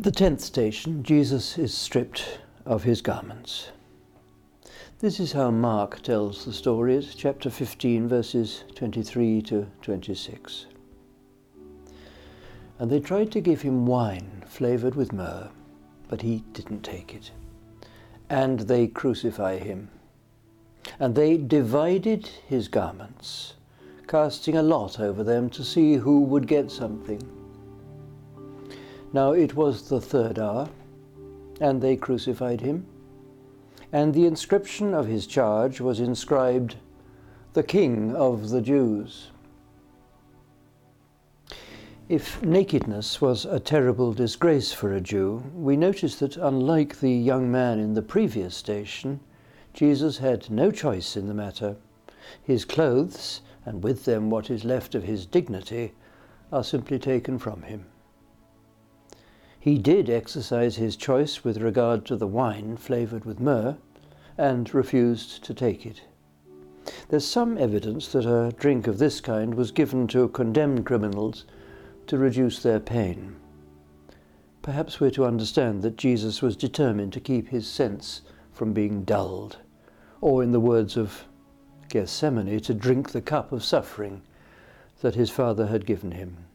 The tenth station, Jesus is stripped of his garments. This is how Mark tells the story. It's chapter 15, verses 23 to 26. And they tried to give him wine flavored with myrrh, but he didn't take it. And they crucify him. And they divided his garments, casting a lot over them to see who would get something. Now it was the third hour, and they crucified him. And the inscription of his charge was inscribed, The King of the Jews. If nakedness was a terrible disgrace for a Jew, we notice that unlike the young man in the previous station, Jesus had no choice in the matter. His clothes, and with them what is left of his dignity, are simply taken from him. He did exercise his choice with regard to the wine flavoured with myrrh and refused to take it. There's some evidence that a drink of this kind was given to condemned criminals to reduce their pain. Perhaps we're to understand that Jesus was determined to keep his sense from being dulled, or in the words of Gethsemane, to drink the cup of suffering that his Father had given him.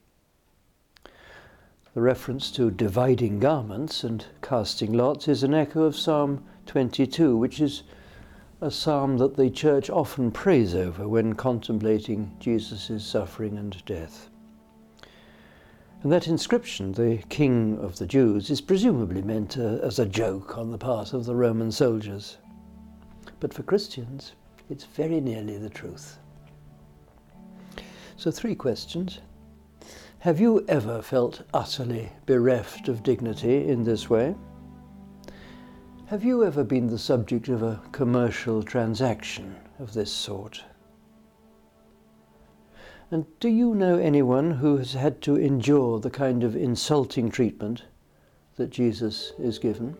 The reference to dividing garments and casting lots is an echo of Psalm 22, which is a psalm that the church often prays over when contemplating Jesus' suffering and death. And that inscription, the King of the Jews, is presumably meant uh, as a joke on the part of the Roman soldiers. But for Christians, it's very nearly the truth. So, three questions. Have you ever felt utterly bereft of dignity in this way? Have you ever been the subject of a commercial transaction of this sort? And do you know anyone who has had to endure the kind of insulting treatment that Jesus is given?